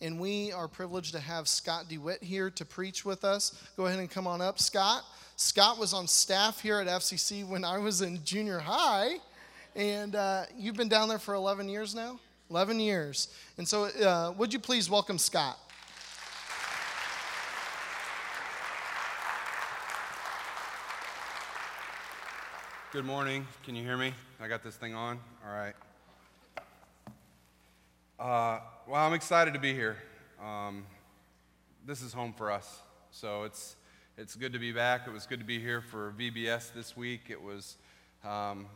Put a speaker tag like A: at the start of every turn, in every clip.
A: And we are privileged to have Scott DeWitt here to preach with us. Go ahead and come on up, Scott. Scott was on staff here at FCC when I was in junior high. And uh, you've been down there for 11 years now? 11 years. And so, uh, would you please welcome Scott?
B: Good morning. Can you hear me? I got this thing on? All right. Uh, well, I'm excited to be here. Um, this is home for us. So it's, it's good to be back. It was good to be here for VBS this week. It was, um,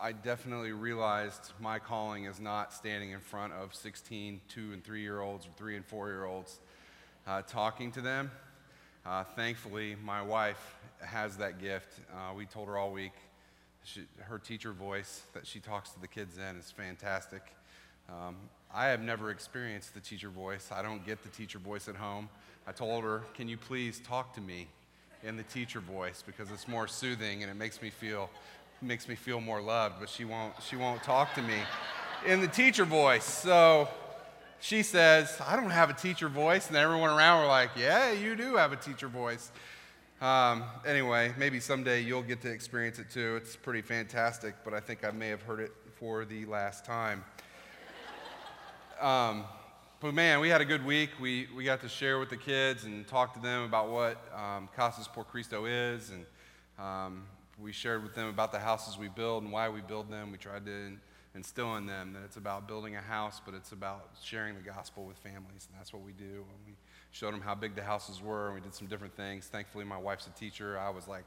B: I definitely realized my calling is not standing in front of 16, two and three year olds or three and four year olds uh, talking to them. Uh, thankfully, my wife has that gift. Uh, we told her all week she, her teacher voice that she talks to the kids in is fantastic. Um, I have never experienced the teacher voice. I don't get the teacher voice at home. I told her, Can you please talk to me in the teacher voice because it's more soothing and it makes me feel makes me feel more loved, but she won't she won't talk to me in the teacher voice. So she says, I don't have a teacher voice, and everyone around were like, Yeah, you do have a teacher voice. Um, anyway, maybe someday you'll get to experience it too. It's pretty fantastic, but I think I may have heard it for the last time. Um, but man, we had a good week. We, we got to share with the kids and talk to them about what um, Casas por Cristo is. And um, we shared with them about the houses we build and why we build them. We tried to instill in them that it's about building a house, but it's about sharing the gospel with families. And that's what we do. And we showed them how big the houses were, and we did some different things. Thankfully, my wife's a teacher. I was like,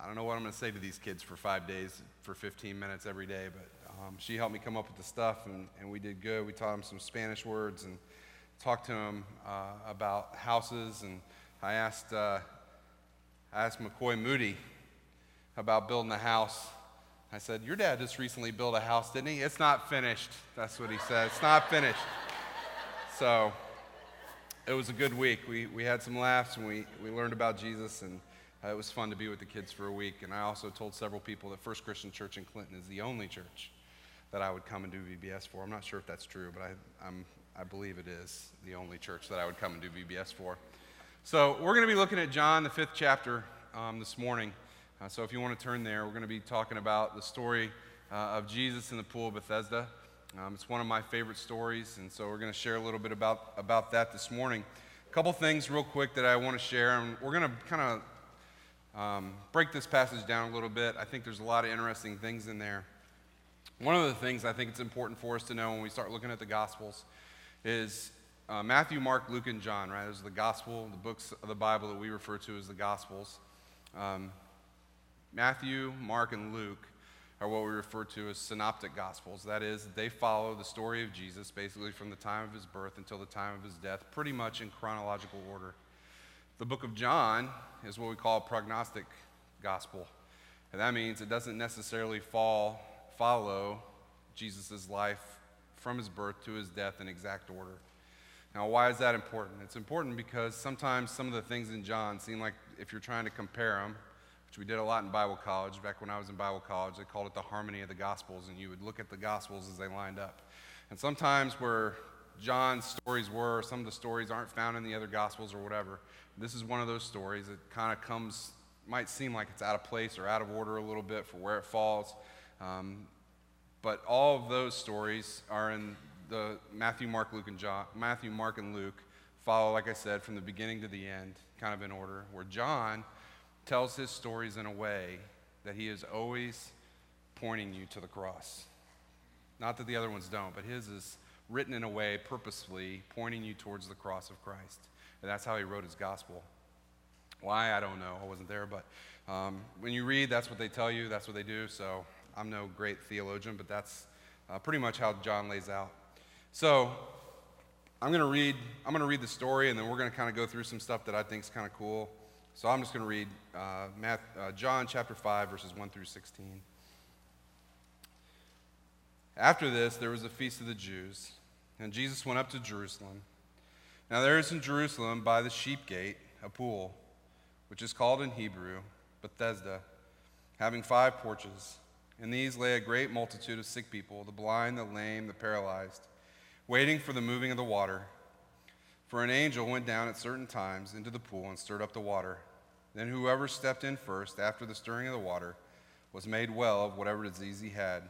B: I don't know what I'm going to say to these kids for five days for 15 minutes every day, but um, she helped me come up with the stuff, and, and we did good. We taught him some Spanish words and talked to him uh, about houses. And I asked, uh, I asked McCoy Moody about building a house. I said, Your dad just recently built a house, didn't he? It's not finished. That's what he said. It's not finished. So, it was a good week. We, we had some laughs and we, we learned about Jesus, and uh, it was fun to be with the kids for a week. And I also told several people that First Christian Church in Clinton is the only church that I would come and do VBS for. I'm not sure if that's true, but I, I'm, I believe it is the only church that I would come and do VBS for. So we're going to be looking at John, the fifth chapter, um, this morning. Uh, so if you want to turn there, we're going to be talking about the story uh, of Jesus in the pool of Bethesda. Um, it's one of my favorite stories, and so we're going to share a little bit about, about that this morning. A couple things, real quick, that I want to share, and we're going to kind of um, break this passage down a little bit. I think there's a lot of interesting things in there. One of the things I think it's important for us to know when we start looking at the Gospels is uh, Matthew, Mark, Luke, and John, right? Those are the Gospel, the books of the Bible that we refer to as the Gospels. Um, Matthew, Mark, and Luke are what we refer to as synoptic gospels. That is, they follow the story of Jesus basically from the time of his birth until the time of his death, pretty much in chronological order. The book of John is what we call a prognostic gospel. And that means it doesn't necessarily fall, follow Jesus' life from his birth to his death in exact order. Now, why is that important? It's important because sometimes some of the things in John seem like if you're trying to compare them, which we did a lot in Bible college. Back when I was in Bible college, they called it the harmony of the Gospels, and you would look at the Gospels as they lined up. And sometimes where John's stories were, some of the stories aren't found in the other Gospels or whatever. This is one of those stories that kind of comes, might seem like it's out of place or out of order a little bit for where it falls. Um, but all of those stories are in the Matthew, Mark, Luke, and John. Matthew, Mark, and Luke follow, like I said, from the beginning to the end, kind of in order. Where John tells his stories in a way that he is always pointing you to the cross. Not that the other ones don't, but his is written in a way purposefully pointing you towards the cross of Christ. And that's how he wrote his gospel. Why, I don't know. I wasn't there, but um, when you read, that's what they tell you, that's what they do. So I'm no great theologian, but that's uh, pretty much how John lays out. So I'm going to read. I'm going to read the story, and then we're going to kind of go through some stuff that I think is kind of cool. So I'm just going to read uh, uh, John chapter 5, verses 1 through 16. After this, there was a feast of the Jews, and Jesus went up to Jerusalem. Now there is in Jerusalem by the sheep gate a pool, which is called in Hebrew Bethesda, having five porches. In these lay a great multitude of sick people, the blind, the lame, the paralyzed, waiting for the moving of the water. For an angel went down at certain times into the pool and stirred up the water. Then whoever stepped in first after the stirring of the water was made well of whatever disease he had.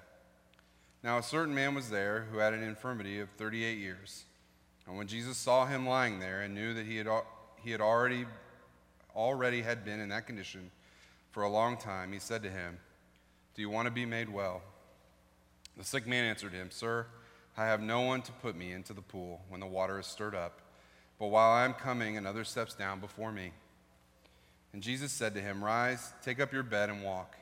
B: Now a certain man was there who had an infirmity of 38 years. And when Jesus saw him lying there and knew that he had, he had already, already had been in that condition for a long time, he said to him, Do you want to be made well? The sick man answered him, Sir, I have no one to put me into the pool when the water is stirred up. But while I am coming, another steps down before me. And Jesus said to him, Rise, take up your bed and walk.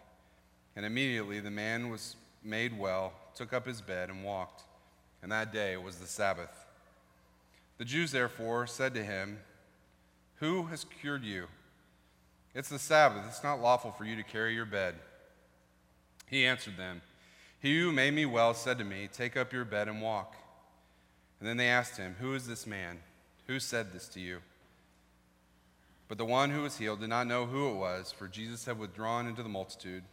B: And immediately the man was made well, took up his bed and walked. And that day was the Sabbath. The Jews therefore said to him, Who has cured you? It's the Sabbath. It's not lawful for you to carry your bed. He answered them, He who made me well said to me, Take up your bed and walk. And then they asked him, Who is this man? Who said this to you? But the one who was healed did not know who it was, for Jesus had withdrawn into the multitude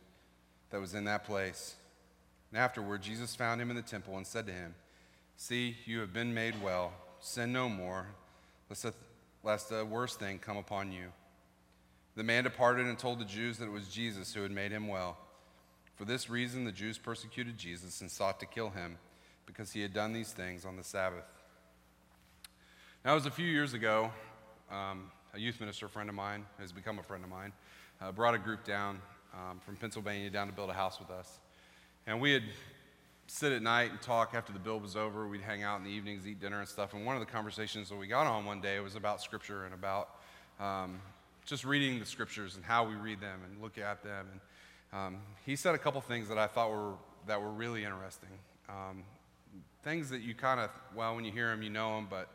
B: that was in that place. And afterward, Jesus found him in the temple and said to him, See, you have been made well. Sin no more, lest a, lest a worse thing come upon you. The man departed and told the Jews that it was Jesus who had made him well. For this reason, the Jews persecuted Jesus and sought to kill him, because he had done these things on the Sabbath. Now, it was a few years ago. Um, a youth minister friend of mine has become a friend of mine. Uh, brought a group down um, from Pennsylvania down to build a house with us, and we had sit at night and talk after the build was over. We'd hang out in the evenings, eat dinner and stuff. And one of the conversations that we got on one day was about Scripture and about um, just reading the Scriptures and how we read them and look at them. And um, he said a couple things that I thought were that were really interesting. Um, things that you kind of well, when you hear them, you know them, but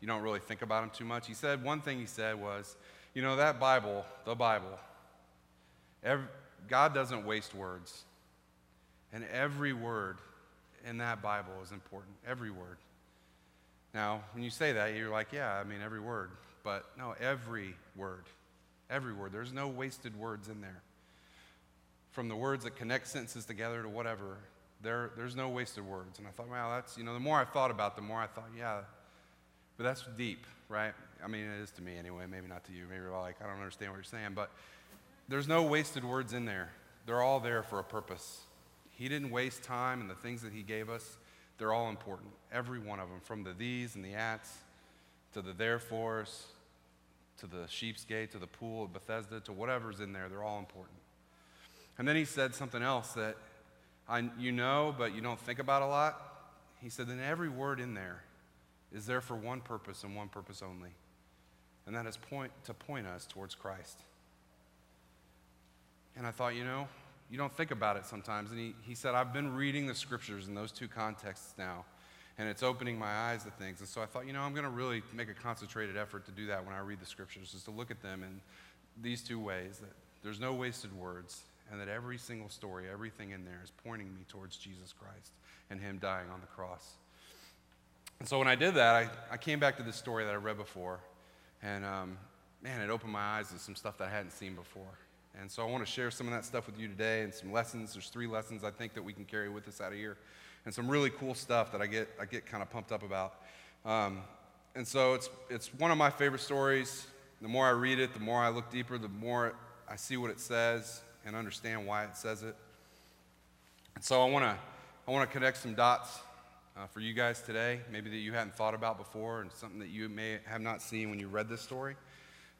B: you don't really think about them too much. He said, one thing he said was, you know, that Bible, the Bible, every, God doesn't waste words. And every word in that Bible is important. Every word. Now, when you say that, you're like, yeah, I mean, every word. But no, every word. Every word. There's no wasted words in there. From the words that connect sentences together to whatever, there, there's no wasted words. And I thought, wow, that's, you know, the more I thought about it, the more I thought, yeah, but that's deep, right? I mean, it is to me anyway, maybe not to you. Maybe you're like, I don't understand what you're saying. But there's no wasted words in there, they're all there for a purpose. He didn't waste time, and the things that He gave us, they're all important. Every one of them, from the these and the ats to the therefores to the sheep's gate to the pool of Bethesda to whatever's in there, they're all important. And then He said something else that I, you know, but you don't think about a lot. He said, then every word in there is there for one purpose and one purpose only, and that is point, to point us towards Christ. And I thought, you know, you don't think about it sometimes. And he, he said, I've been reading the scriptures in those two contexts now, and it's opening my eyes to things. And so I thought, you know, I'm going to really make a concentrated effort to do that when I read the scriptures, is to look at them in these two ways that there's no wasted words, and that every single story, everything in there is pointing me towards Jesus Christ and Him dying on the cross. And so when I did that, I, I came back to this story that I read before. And um, man, it opened my eyes to some stuff that I hadn't seen before. And so I want to share some of that stuff with you today and some lessons. There's three lessons I think that we can carry with us out of here. And some really cool stuff that I get, I get kind of pumped up about. Um, and so it's, it's one of my favorite stories. The more I read it, the more I look deeper, the more I see what it says and understand why it says it. And so I want to I want to connect some dots uh, for you guys today, maybe that you hadn't thought about before and something that you may have not seen when you read this story.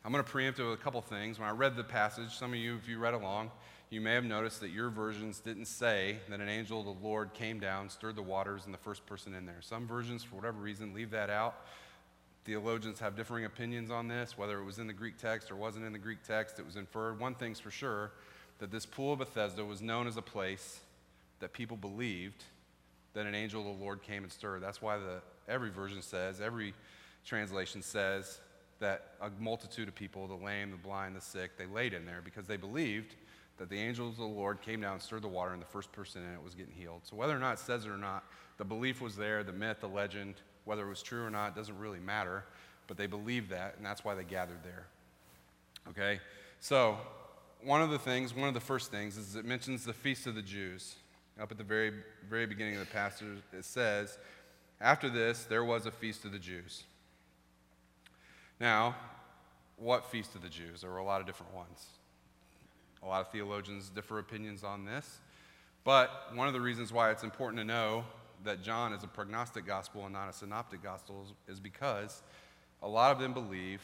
B: I'm going to preempt it with a couple things. When I read the passage, some of you, if you read along, you may have noticed that your versions didn't say that an angel of the Lord came down, stirred the waters, and the first person in there. Some versions, for whatever reason, leave that out. Theologians have differing opinions on this, whether it was in the Greek text or wasn't in the Greek text. It was inferred. One thing's for sure that this pool of Bethesda was known as a place that people believed that an angel of the Lord came and stirred. That's why the, every version says, every translation says that a multitude of people, the lame, the blind, the sick, they laid in there because they believed that the angels of the Lord came down and stirred the water and the first person in it was getting healed. So whether or not it says it or not, the belief was there, the myth, the legend, whether it was true or not, doesn't really matter, but they believed that, and that's why they gathered there. Okay? So, one of the things, one of the first things is it mentions the feast of the Jews up at the very, very beginning of the passage, it says, After this, there was a feast of the Jews. Now, what feast of the Jews? There were a lot of different ones. A lot of theologians differ opinions on this. But one of the reasons why it's important to know that John is a prognostic gospel and not a synoptic gospel is because a lot of them believe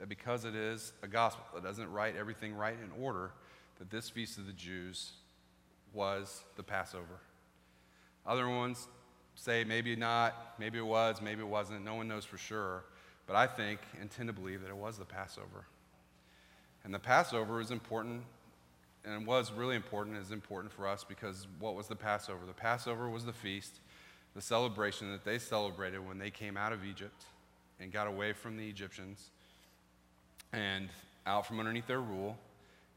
B: that because it is a gospel that doesn't write everything right in order, that this feast of the Jews was the Passover. Other ones say maybe not, maybe it was, maybe it wasn't. No one knows for sure. But I think and tend to believe that it was the Passover. And the Passover is important and was really important is important for us because what was the Passover? The Passover was the feast, the celebration that they celebrated when they came out of Egypt and got away from the Egyptians and out from underneath their rule.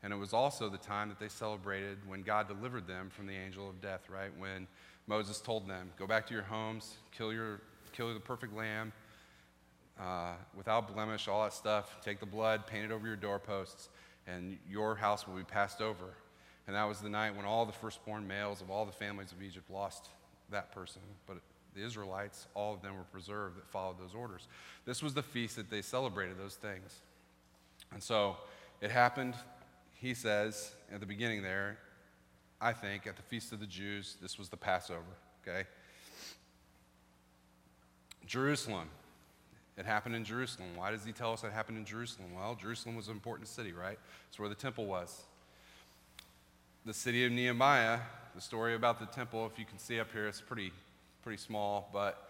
B: And it was also the time that they celebrated when God delivered them from the angel of death, right? When Moses told them, Go back to your homes, kill, your, kill the perfect lamb uh, without blemish, all that stuff. Take the blood, paint it over your doorposts, and your house will be passed over. And that was the night when all the firstborn males of all the families of Egypt lost that person. But the Israelites, all of them were preserved that followed those orders. This was the feast that they celebrated those things. And so it happened, he says at the beginning there, I think, at the Feast of the Jews, this was the Passover, okay? Jerusalem. It happened in Jerusalem. Why does he tell us it happened in Jerusalem? Well, Jerusalem was an important city, right? It's where the temple was. The city of Nehemiah, the story about the temple, if you can see up here, it's pretty, pretty small, but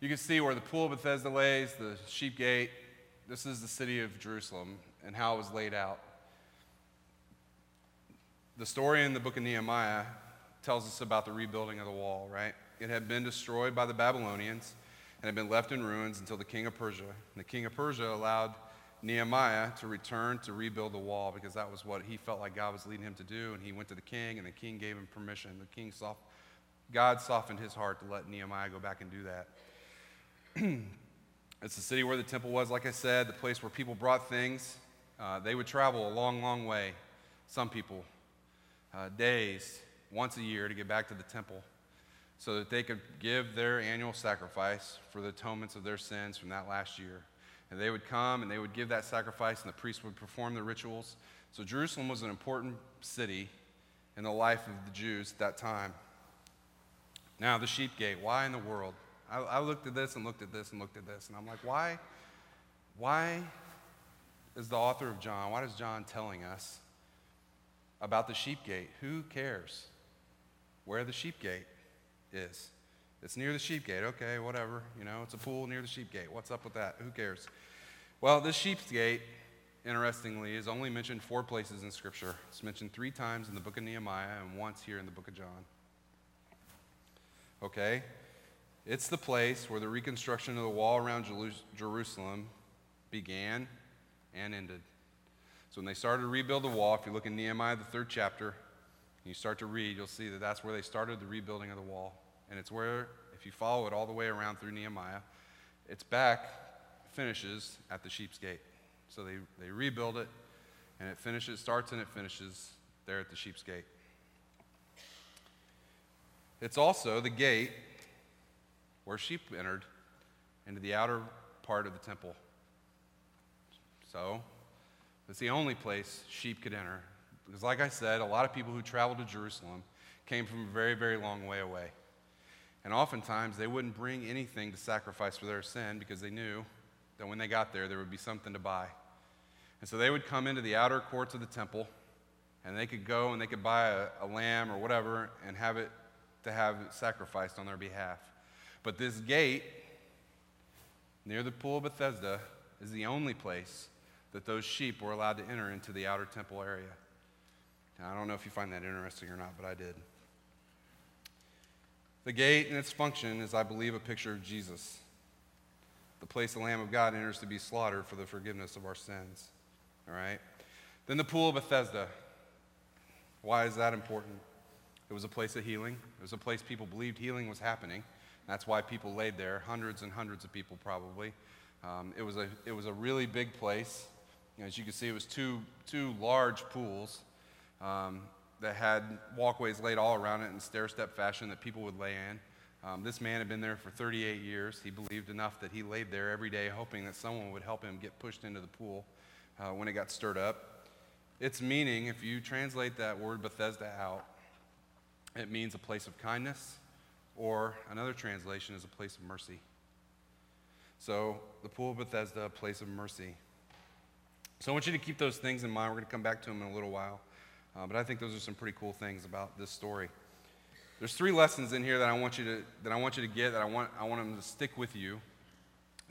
B: you can see where the pool of Bethesda lays, the sheep gate. This is the city of Jerusalem and how it was laid out. The story in the book of Nehemiah tells us about the rebuilding of the wall, right? It had been destroyed by the Babylonians and had been left in ruins until the king of Persia. And the king of Persia allowed Nehemiah to return to rebuild the wall because that was what he felt like God was leading him to do. And he went to the king, and the king gave him permission. The king soft, God softened his heart to let Nehemiah go back and do that. it's the city where the temple was, like I said, the place where people brought things. Uh, they would travel a long, long way. Some people, uh, days, once a year to get back to the temple so that they could give their annual sacrifice for the atonements of their sins from that last year. And they would come and they would give that sacrifice, and the priests would perform the rituals. So Jerusalem was an important city in the life of the Jews at that time. Now, the sheep gate, why in the world? I, I looked at this and looked at this and looked at this, and I'm like, why? Why is the author of John, why is John telling us about the sheep gate? Who cares where the sheep gate is. It's near the sheep gate. Okay, whatever. You know, it's a pool near the sheep gate. What's up with that? Who cares? Well, this sheep's gate, interestingly, is only mentioned four places in Scripture. It's mentioned three times in the book of Nehemiah and once here in the book of John. Okay? It's the place where the reconstruction of the wall around Jerusalem began and ended. So when they started to rebuild the wall, if you look in Nehemiah, the third chapter, and you start to read, you'll see that that's where they started the rebuilding of the wall. And it's where, if you follow it all the way around through Nehemiah, its back finishes at the sheep's gate. So they, they rebuild it, and it finishes, starts and it finishes there at the sheep's gate. It's also the gate where sheep entered into the outer part of the temple. So, it's the only place sheep could enter. Because, like I said, a lot of people who traveled to Jerusalem came from a very, very long way away. And oftentimes they wouldn't bring anything to sacrifice for their sin because they knew that when they got there, there would be something to buy. And so they would come into the outer courts of the temple and they could go and they could buy a, a lamb or whatever and have it to have it sacrificed on their behalf. But this gate near the pool of Bethesda is the only place that those sheep were allowed to enter into the outer temple area. Now, I don't know if you find that interesting or not, but I did. The gate and its function is, I believe, a picture of Jesus, the place the Lamb of God enters to be slaughtered for the forgiveness of our sins. All right? Then the pool of Bethesda. Why is that important? It was a place of healing. It was a place people believed healing was happening. That's why people laid there, hundreds and hundreds of people probably. Um, it, was a, it was a really big place. As you can see, it was two, two large pools. Um, that had walkways laid all around it in stair step fashion that people would lay in. Um, this man had been there for 38 years. He believed enough that he laid there every day, hoping that someone would help him get pushed into the pool uh, when it got stirred up. Its meaning, if you translate that word Bethesda out, it means a place of kindness, or another translation is a place of mercy. So, the pool of Bethesda, a place of mercy. So, I want you to keep those things in mind. We're going to come back to them in a little while. Uh, but I think those are some pretty cool things about this story. There's three lessons in here that I want you to, that I want you to get, that I want, I want them to stick with you.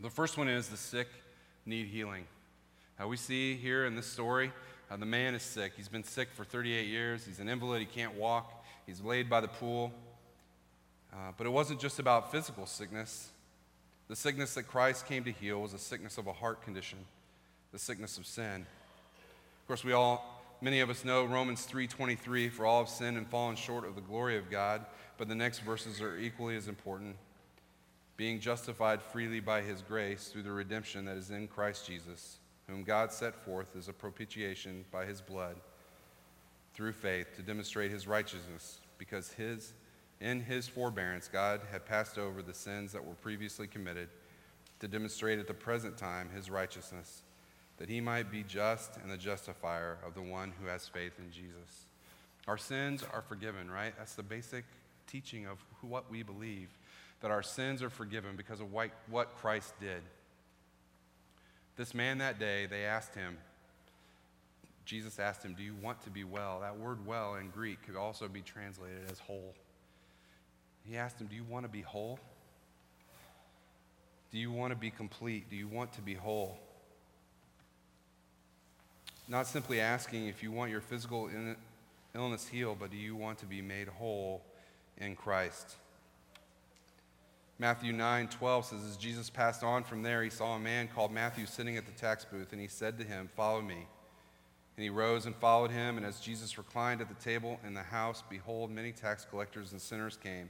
B: The first one is the sick need healing. Uh, we see here in this story, uh, the man is sick. He's been sick for 38 years. He's an invalid. He can't walk. He's laid by the pool. Uh, but it wasn't just about physical sickness. The sickness that Christ came to heal was a sickness of a heart condition, the sickness of sin. Of course, we all Many of us know Romans 3:23 for all have sinned and fallen short of the glory of God, but the next verses are equally as important. Being justified freely by his grace through the redemption that is in Christ Jesus, whom God set forth as a propitiation by his blood through faith to demonstrate his righteousness, because his in his forbearance God had passed over the sins that were previously committed to demonstrate at the present time his righteousness that he might be just and the justifier of the one who has faith in Jesus. Our sins are forgiven, right? That's the basic teaching of what we believe, that our sins are forgiven because of what, Christ did. This man that day, they asked him, Jesus asked him, Do you want to be well? That word well in Greek could also be translated as whole. He asked him, Do you want to be whole? Do you want to be complete? Do you want to be whole? Not simply asking if you want your physical illness healed, but do you want to be made whole in Christ? Matthew 9 12 says, As Jesus passed on from there, he saw a man called Matthew sitting at the tax booth, and he said to him, Follow me. And he rose and followed him. And as Jesus reclined at the table in the house, behold, many tax collectors and sinners came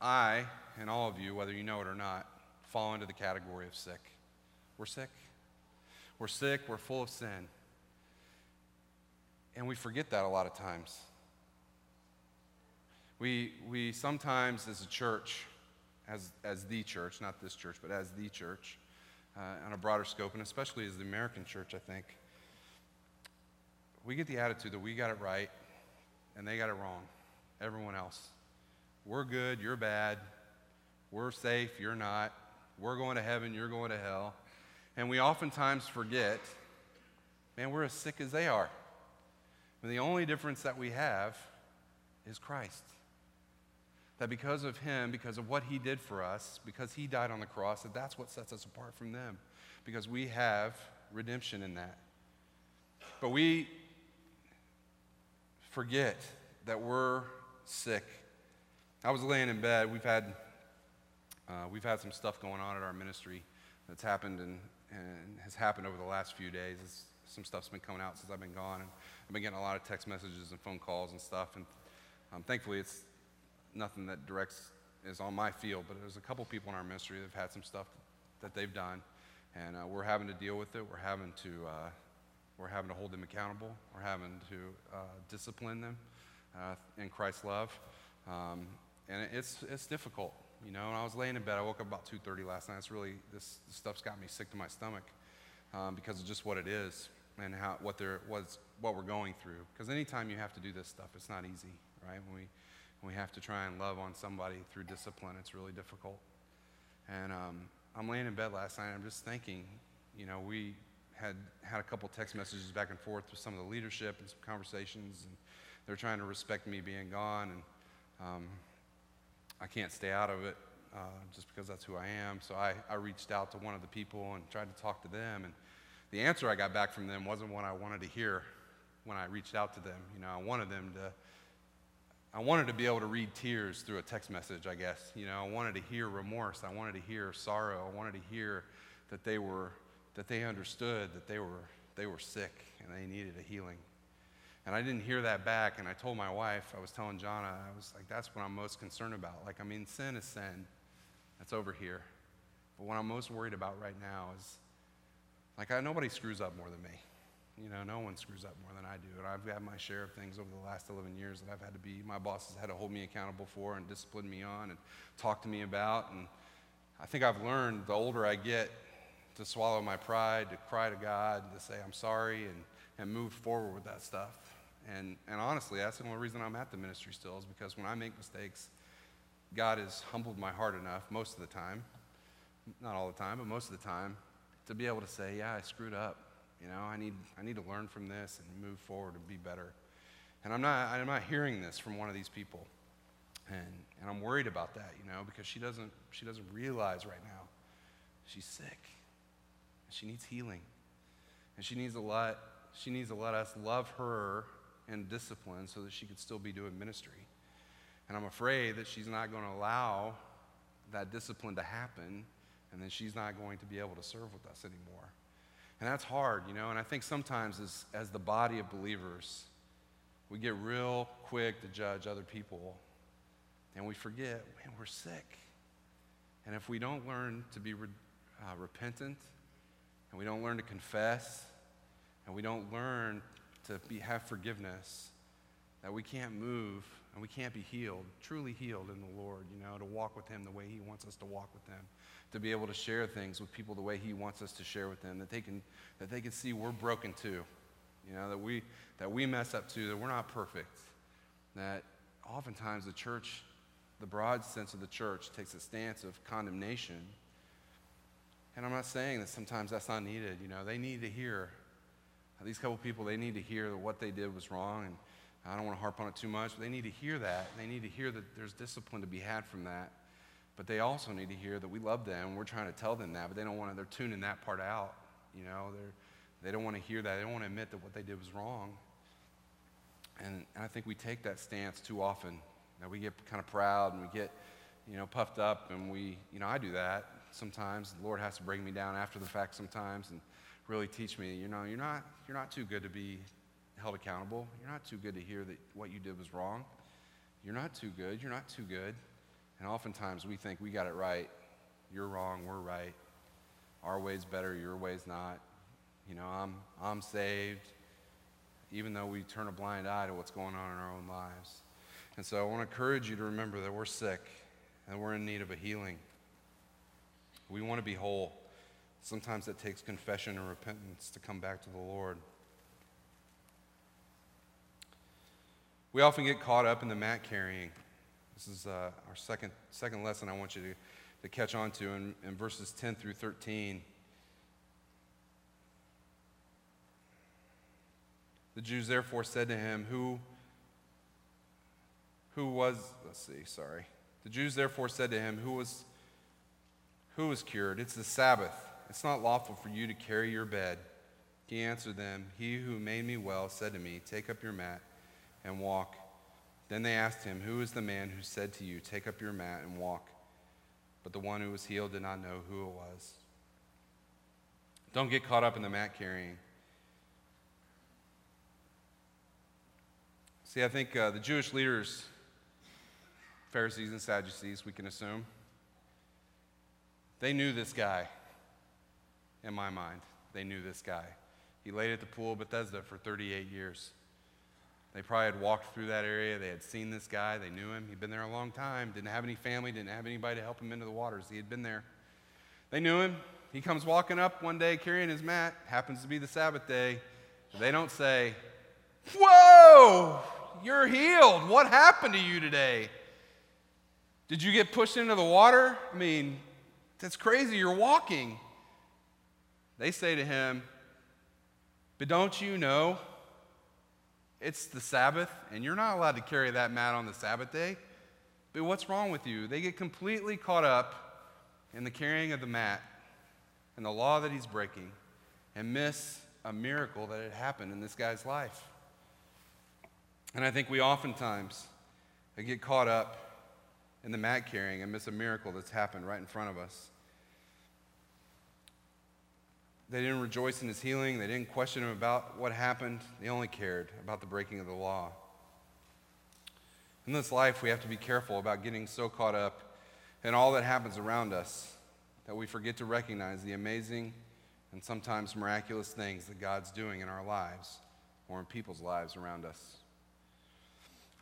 B: I, and all of you, whether you know it or not, fall into the category of sick. We're sick. We're sick. We're full of sin. And we forget that a lot of times. We, we sometimes, as a church, as, as the church, not this church, but as the church, uh, on a broader scope, and especially as the American church, I think, we get the attitude that we got it right and they got it wrong. Everyone else. We're good, you're bad. We're safe, you're not. We're going to heaven, you're going to hell. And we oftentimes forget, man, we're as sick as they are. And the only difference that we have is Christ. That because of him, because of what he did for us, because he died on the cross, that that's what sets us apart from them. Because we have redemption in that. But we forget that we're sick. I was laying in bed. We've had, uh, we've had some stuff going on at our ministry that's happened and, and has happened over the last few days. It's, some stuff's been coming out since I've been gone, and I've been getting a lot of text messages and phone calls and stuff. And um, thankfully, it's nothing that directs is on my field, but there's a couple people in our ministry that have had some stuff that they've done, and uh, we're having to deal with it. We're having to uh, we're having to hold them accountable. We're having to uh, discipline them uh, in Christ's love, um, and it's it's difficult. You know, when I was laying in bed, I woke up about 2:30 last night. It's really this, this stuff's got me sick to my stomach um, because of just what it is and how what there was what we're going through. Because anytime you have to do this stuff, it's not easy, right? When we when we have to try and love on somebody through discipline, it's really difficult. And um, I'm laying in bed last night. I'm just thinking, you know, we had had a couple text messages back and forth with some of the leadership and some conversations, and they're trying to respect me being gone, and um, I can't stay out of it uh, just because that's who I am. So I, I reached out to one of the people and tried to talk to them, and the answer I got back from them wasn't what I wanted to hear when I reached out to them. You know, I wanted them to. I wanted to be able to read tears through a text message, I guess. You know, I wanted to hear remorse. I wanted to hear sorrow. I wanted to hear that they were, that they understood that they were, they were sick and they needed a healing. And I didn't hear that back. And I told my wife, I was telling Jonna, I was like, that's what I'm most concerned about. Like, I mean, sin is sin. That's over here. But what I'm most worried about right now is, like, I, nobody screws up more than me. You know, no one screws up more than I do. And I've had my share of things over the last 11 years that I've had to be, my bosses had to hold me accountable for and discipline me on and talk to me about. And I think I've learned the older I get to swallow my pride, to cry to God, to say I'm sorry, and, and move forward with that stuff. And, and honestly, that's the only reason I'm at the ministry still, is because when I make mistakes, God has humbled my heart enough most of the time, not all the time, but most of the time, to be able to say, yeah, I screwed up. You know, I need, I need to learn from this and move forward and be better. And I'm not, I'm not hearing this from one of these people. And, and I'm worried about that, you know, because she doesn't, she doesn't realize right now she's sick. She needs healing. And she needs to let, she needs to let us love her and discipline so that she could still be doing ministry. And I'm afraid that she's not going to allow that discipline to happen, and then she's not going to be able to serve with us anymore. And that's hard, you know. And I think sometimes as, as the body of believers, we get real quick to judge other people, and we forget, man, we're sick. And if we don't learn to be re- uh, repentant, and we don't learn to confess, and we don't learn to be, have forgiveness, that we can't move and we can't be healed, truly healed in the Lord, you know, to walk with Him the way He wants us to walk with Him, to be able to share things with people the way He wants us to share with them, that they can, that they can see we're broken too, you know, that we, that we mess up too, that we're not perfect, that oftentimes the church, the broad sense of the church, takes a stance of condemnation. And I'm not saying that sometimes that's not needed, you know, they need to hear these couple people, they need to hear that what they did was wrong, and I don't want to harp on it too much, but they need to hear that. They need to hear that there's discipline to be had from that. But they also need to hear that we love them. We're trying to tell them that, but they don't want to, they're tuning that part out. You know, they're, they don't want to hear that. They don't want to admit that what they did was wrong. And, and I think we take that stance too often. That we get kind of proud and we get, you know, puffed up, and we, you know, I do that sometimes. The Lord has to bring me down after the fact sometimes. And, really teach me, you know, you're not, you're not too good to be held accountable. You're not too good to hear that what you did was wrong. You're not too good. You're not too good. And oftentimes we think we got it right. You're wrong. We're right. Our way's better. Your way's not. You know, I'm, I'm saved, even though we turn a blind eye to what's going on in our own lives. And so I want to encourage you to remember that we're sick and we're in need of a healing. We want to be whole. Sometimes it takes confession and repentance to come back to the Lord. We often get caught up in the mat carrying. This is uh, our second, second lesson I want you to, to catch on to in, in verses 10 through 13. The Jews therefore said to him, Who, who was, let's see, sorry. The Jews therefore said to him, Who was, who was cured? It's the Sabbath. It's not lawful for you to carry your bed. He answered them, He who made me well said to me, Take up your mat and walk. Then they asked him, Who is the man who said to you, Take up your mat and walk? But the one who was healed did not know who it was. Don't get caught up in the mat carrying. See, I think uh, the Jewish leaders, Pharisees and Sadducees, we can assume, they knew this guy in my mind. They knew this guy. He laid at the pool of Bethesda for 38 years. They probably had walked through that area. They had seen this guy. They knew him. He'd been there a long time. Didn't have any family. Didn't have anybody to help him into the waters. He had been there. They knew him. He comes walking up one day carrying his mat. Happens to be the Sabbath day. They don't say, Whoa, you're healed. What happened to you today? Did you get pushed into the water? I mean, that's crazy. You're walking. They say to him, But don't you know it's the Sabbath and you're not allowed to carry that mat on the Sabbath day? But what's wrong with you? They get completely caught up in the carrying of the mat and the law that he's breaking and miss a miracle that had happened in this guy's life. And I think we oftentimes, get caught up in the mat carrying and miss a miracle that's happened right in front of us. They didn't rejoice in his healing. They didn't question him about what happened. They only cared about the breaking of the law. In this life, we have to be careful about getting so caught up in all that happens around us that we forget to recognize the amazing and sometimes miraculous things that God's doing in our lives or in people's lives around us.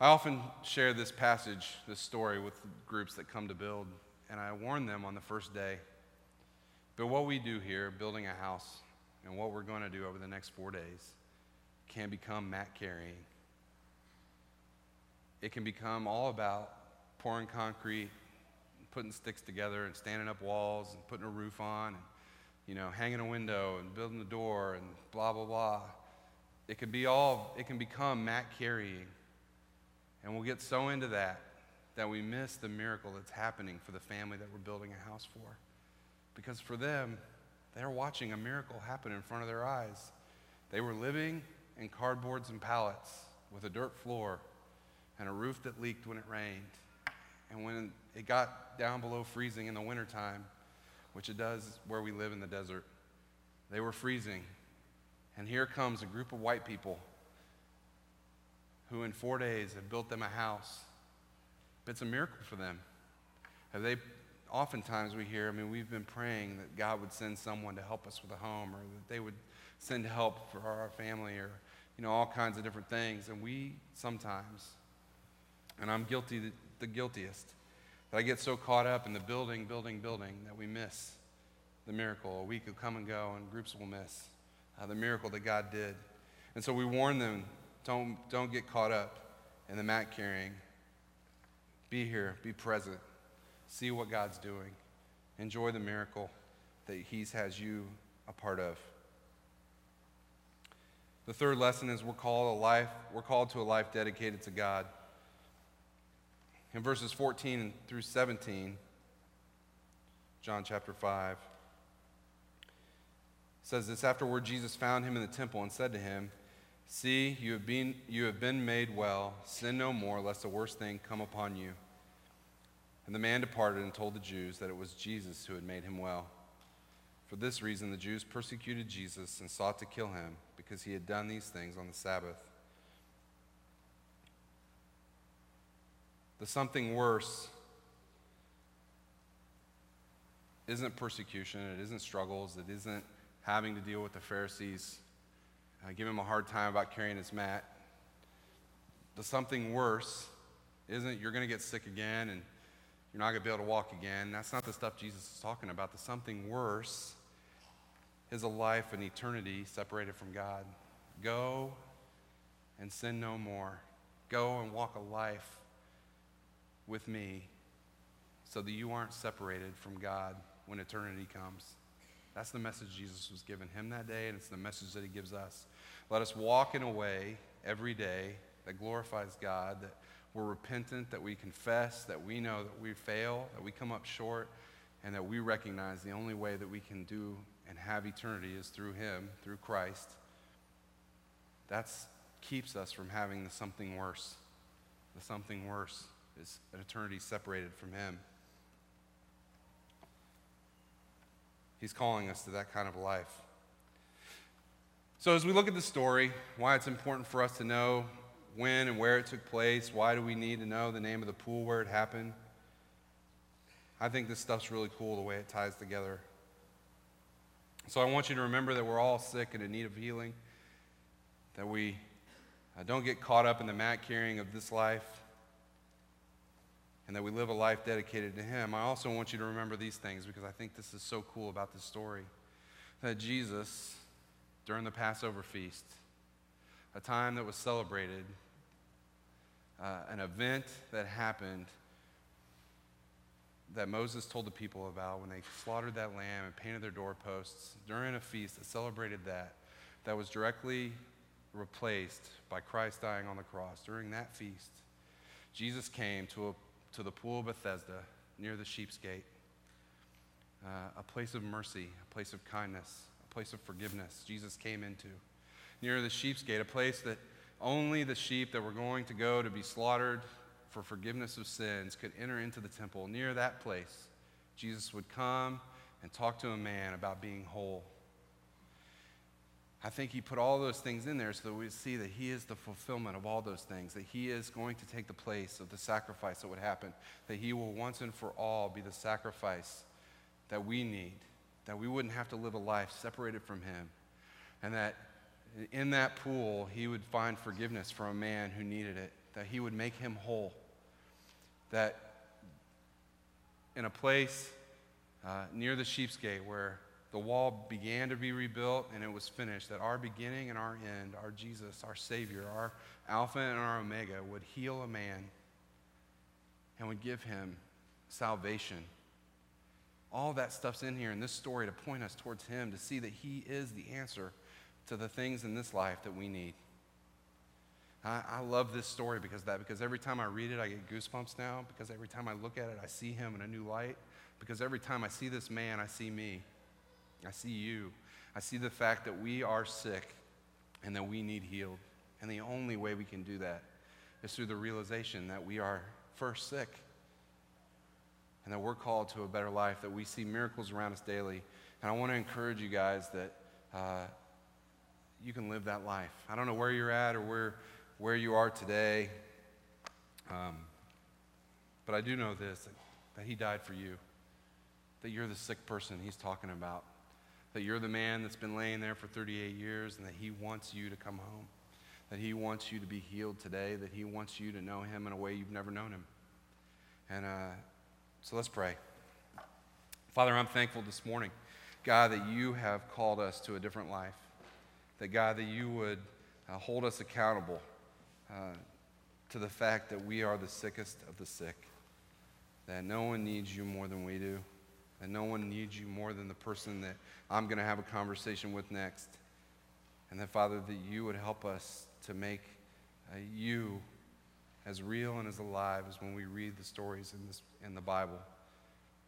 B: I often share this passage, this story, with groups that come to build, and I warn them on the first day but what we do here, building a house, and what we're going to do over the next four days, can become mat carrying. It can become all about pouring concrete, putting sticks together, and standing up walls, and putting a roof on, and you know, hanging a window, and building the door, and blah blah blah. It can be all. It can become mat carrying, and we'll get so into that that we miss the miracle that's happening for the family that we're building a house for. Because for them, they're watching a miracle happen in front of their eyes. They were living in cardboards and pallets with a dirt floor and a roof that leaked when it rained. And when it got down below freezing in the wintertime, which it does where we live in the desert, they were freezing. And here comes a group of white people who, in four days, have built them a house. It's a miracle for them. Have they oftentimes we hear, I mean, we've been praying that God would send someone to help us with a home or that they would send help for our family or, you know, all kinds of different things. And we sometimes, and I'm guilty, the guiltiest, that I get so caught up in the building, building, building that we miss the miracle. A week will come and go and groups will miss uh, the miracle that God did. And so we warn them don't, don't get caught up in the mat carrying. Be here, be present. See what God's doing. Enjoy the miracle that He has you a part of. The third lesson is we're called a life, we're called to a life dedicated to God. In verses 14 through 17, John chapter 5 says this afterward Jesus found him in the temple and said to him, See, you have been, you have been made well. Sin no more, lest a worse thing come upon you. And the man departed and told the Jews that it was Jesus who had made him well. For this reason, the Jews persecuted Jesus and sought to kill him because he had done these things on the Sabbath. The something worse isn't persecution, it isn't struggles, it isn't having to deal with the Pharisees, uh, give him a hard time about carrying his mat. The something worse isn't you're going to get sick again and you're not going to be able to walk again. That's not the stuff Jesus is talking about. The something worse is a life and eternity separated from God. Go and sin no more. Go and walk a life with me so that you aren't separated from God when eternity comes. That's the message Jesus was giving him that day, and it's the message that he gives us. Let us walk in a way every day that glorifies God, that we're repentant, that we confess, that we know that we fail, that we come up short, and that we recognize the only way that we can do and have eternity is through Him, through Christ. That keeps us from having the something worse. The something worse is an eternity separated from Him. He's calling us to that kind of life. So, as we look at the story, why it's important for us to know when and where it took place. Why do we need to know the name of the pool where it happened? I think this stuff's really cool the way it ties together. So I want you to remember that we're all sick and in need of healing, that we uh, don't get caught up in the mat carrying of this life, and that we live a life dedicated to Him. I also want you to remember these things because I think this is so cool about this story. That Jesus, during the Passover feast, a time that was celebrated uh, an event that happened that Moses told the people about when they slaughtered that lamb and painted their doorposts during a feast that celebrated that, that was directly replaced by Christ dying on the cross. During that feast, Jesus came to, a, to the pool of Bethesda near the sheep's gate, uh, a place of mercy, a place of kindness, a place of forgiveness. Jesus came into near the sheep's gate, a place that only the sheep that were going to go to be slaughtered for forgiveness of sins could enter into the temple, near that place, Jesus would come and talk to a man about being whole. I think he put all those things in there so that we see that he is the fulfillment of all those things, that he is going to take the place of the sacrifice that would happen, that he will once and for all be the sacrifice that we need, that we wouldn't have to live a life separated from him, and that in that pool he would find forgiveness for a man who needed it, that he would make him whole, that in a place uh, near the sheep's gate where the wall began to be rebuilt and it was finished, that our beginning and our end, our Jesus, our Savior, our Alpha and our Omega, would heal a man and would give him salvation. All that stuff's in here in this story to point us towards Him, to see that He is the answer to the things in this life that we need. I, I love this story because that, because every time I read it, I get goosebumps now, because every time I look at it, I see Him in a new light, because every time I see this man, I see me. I see you. I see the fact that we are sick and that we need healed. And the only way we can do that is through the realization that we are first sick and that we're called to a better life, that we see miracles around us daily. And I want to encourage you guys that uh, you can live that life. I don't know where you're at or where, where you are today, um, but I do know this that, He died for you, that you're the sick person He's talking about that you're the man that's been laying there for 38 years and that He wants you to come home, that He wants you to be healed today, that He wants you to know Him in a way you've never known Him. And uh, so let's pray. Father, I'm thankful this morning, God, that you have called us to a different life, that God, that you would uh, hold us accountable uh, to the fact that we are the sickest of the sick, that no one needs you more than we do and no one needs you more than the person that I'm going to have a conversation with next. And that, Father, that you would help us to make uh, you as real and as alive as when we read the stories in, this, in the Bible.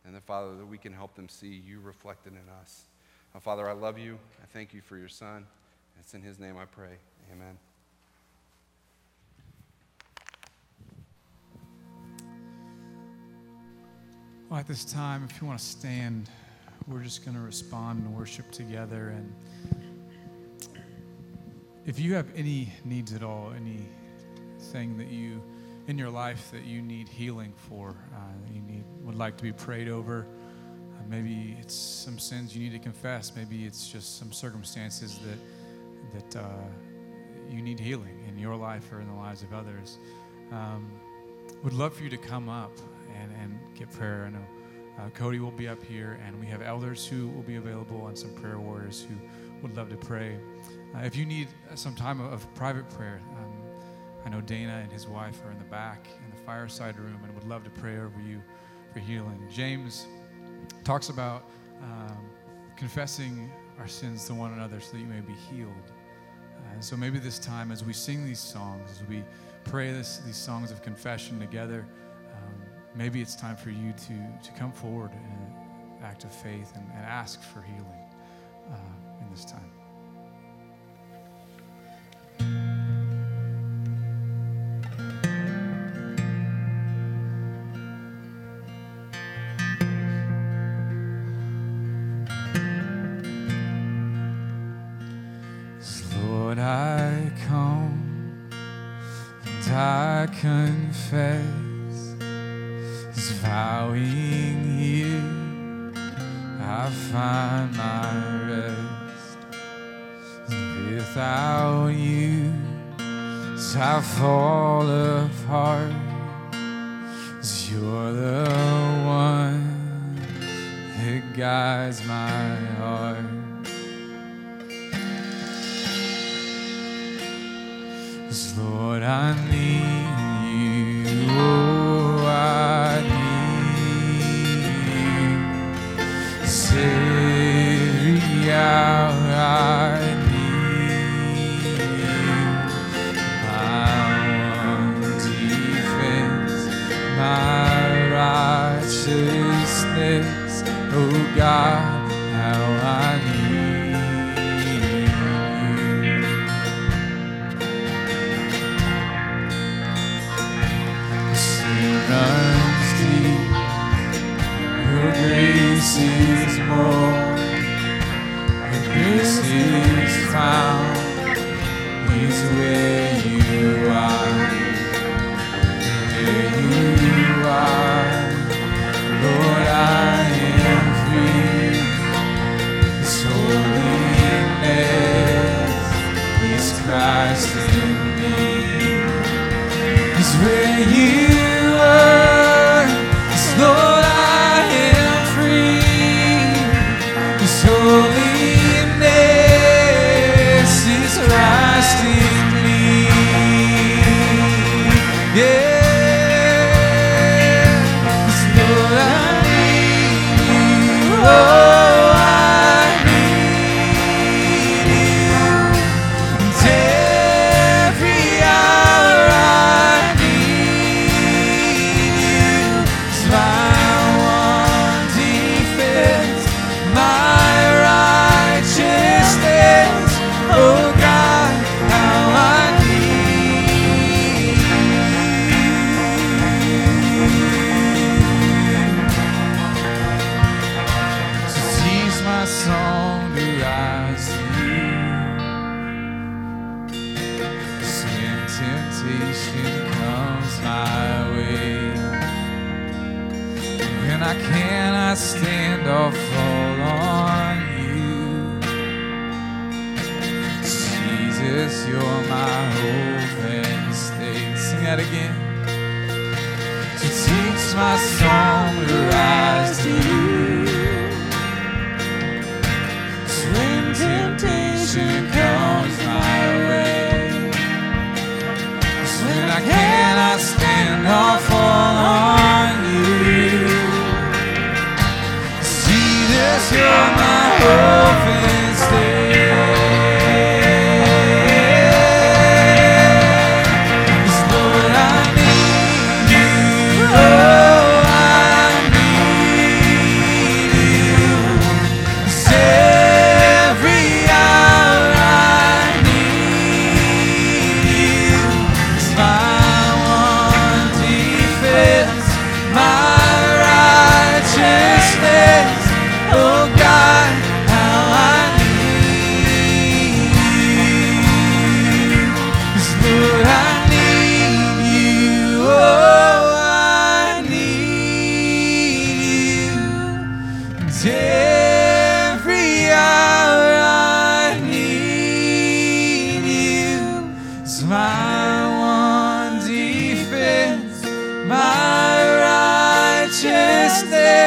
B: And that, Father, that we can help them see you reflected in us. Uh, Father, I love you. I thank you for your Son. It's in his name I pray. Amen.
C: Well, at this time, if you want to stand, we're just going to respond and worship together. And if you have any needs at all, anything that you in your life that you need healing for, uh, you need would like to be prayed over, uh, maybe it's some sins you need to confess. Maybe it's just some circumstances that that uh, you need healing in your life or in the lives of others. Um, would love for you to come up and, and get prayer. I know uh, Cody will be up here, and we have elders who will be available and some prayer warriors who would love to pray. Uh, if you need some time of, of private prayer, um, I know Dana and his wife are in the back in the fireside room and would love to pray over you for healing. James talks about um, confessing our sins to one another so that you may be healed. Uh, so maybe this time, as we sing these songs, as we pray this, these songs of confession together, maybe it's time for you to, to come forward in an act of faith and, and ask for healing uh, in this time. temptation comes my way. And I cannot stand or fall on you. Jesus, you're my hope and stay. Sing that again. To teach my song to rise to you. When temptation comes,
D: There.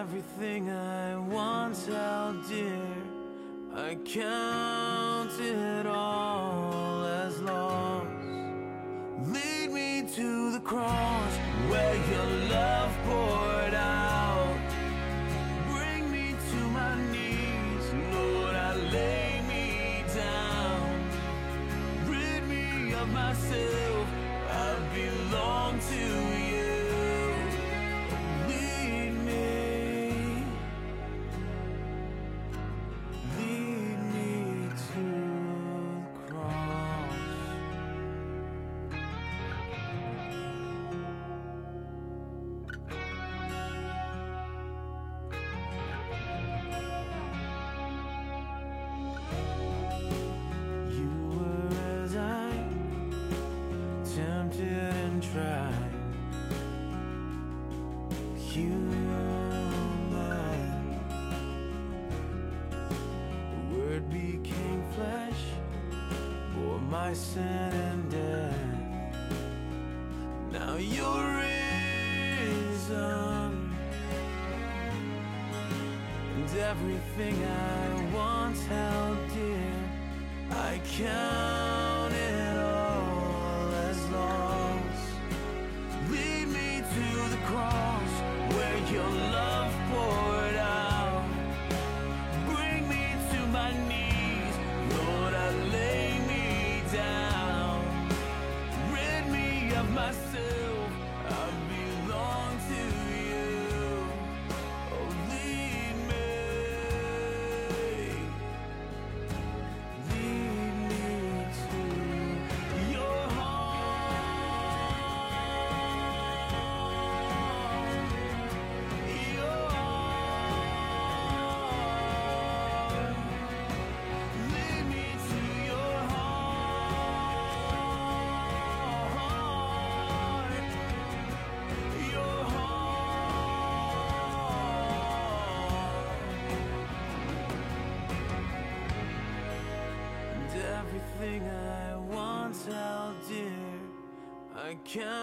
D: everything I once oh held dear. I count it all as lost Lead me to the cross. your love pour everything I once held dear I can't